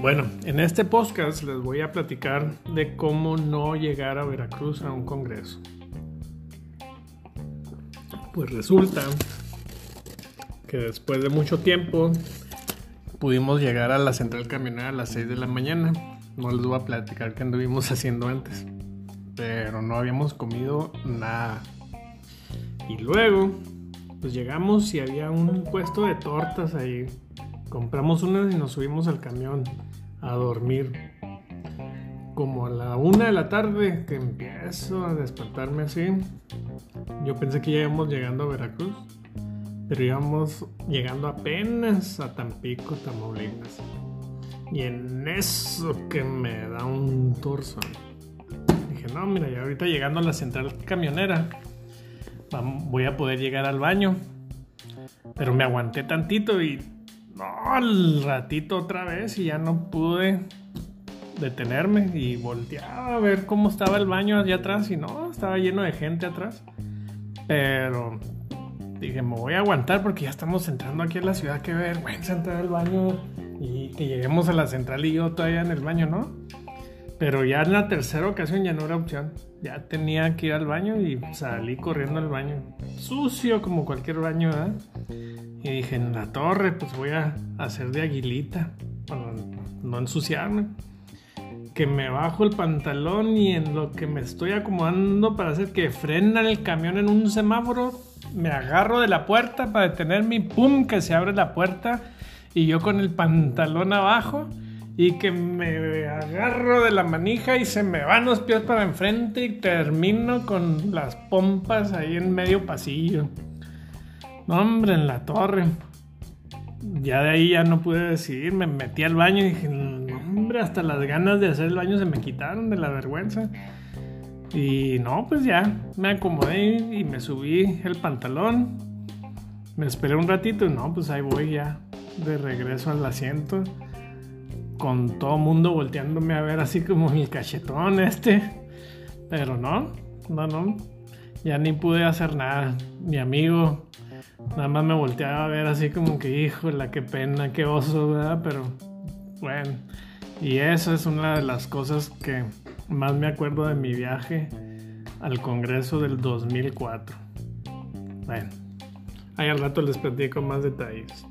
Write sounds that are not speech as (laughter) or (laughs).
Bueno, en este podcast les voy a platicar de cómo no llegar a Veracruz a un congreso. Pues resulta que después de mucho tiempo pudimos llegar a la central camionera a las 6 de la mañana. No les voy a platicar qué anduvimos (laughs) haciendo antes, pero no habíamos comido nada. Y luego, pues llegamos y había un puesto de tortas ahí Compramos unas y nos subimos al camión a dormir. Como a la una de la tarde que empiezo a despertarme así, yo pensé que ya íbamos llegando a Veracruz, pero íbamos llegando apenas a Tampico, Tamaulipas. Y en eso que me da un torso. Dije, no, mira, ya ahorita llegando a la central camionera, voy a poder llegar al baño. Pero me aguanté tantito y no, al ratito otra vez y ya no pude detenerme y volteaba a ver cómo estaba el baño allá atrás y no, estaba lleno de gente atrás. Pero dije, me voy a aguantar porque ya estamos entrando aquí en la ciudad, que vergüenza entrar al baño y que lleguemos a la central y yo todavía en el baño, ¿no? Pero ya en la tercera ocasión ya no era opción. Ya tenía que ir al baño y salí corriendo al baño. Sucio como cualquier baño, ¿verdad? Y dije, en la torre, pues voy a hacer de aguilita para no ensuciarme. Que me bajo el pantalón y en lo que me estoy acomodando para hacer que frena el camión en un semáforo, me agarro de la puerta para detenerme y ¡pum! que se abre la puerta y yo con el pantalón abajo y que me agarro de la manija y se me van los pies para enfrente y termino con las pompas ahí en medio pasillo. No, hombre, en la torre. Ya de ahí ya no pude decidir, me metí al baño y dije, hombre, hasta las ganas de hacer el baño se me quitaron de la vergüenza. Y no, pues ya, me acomodé y me subí el pantalón. Me esperé un ratito y no, pues ahí voy ya, de regreso al asiento. Con todo mundo volteándome a ver así como mi cachetón este. Pero no, no, no. Ya ni pude hacer nada. Mi amigo Nada más me volteaba a ver así como que, híjole, qué pena, qué oso, ¿verdad? Pero bueno, y eso es una de las cosas que más me acuerdo de mi viaje al Congreso del 2004. Bueno, ahí al rato les platico más detalles.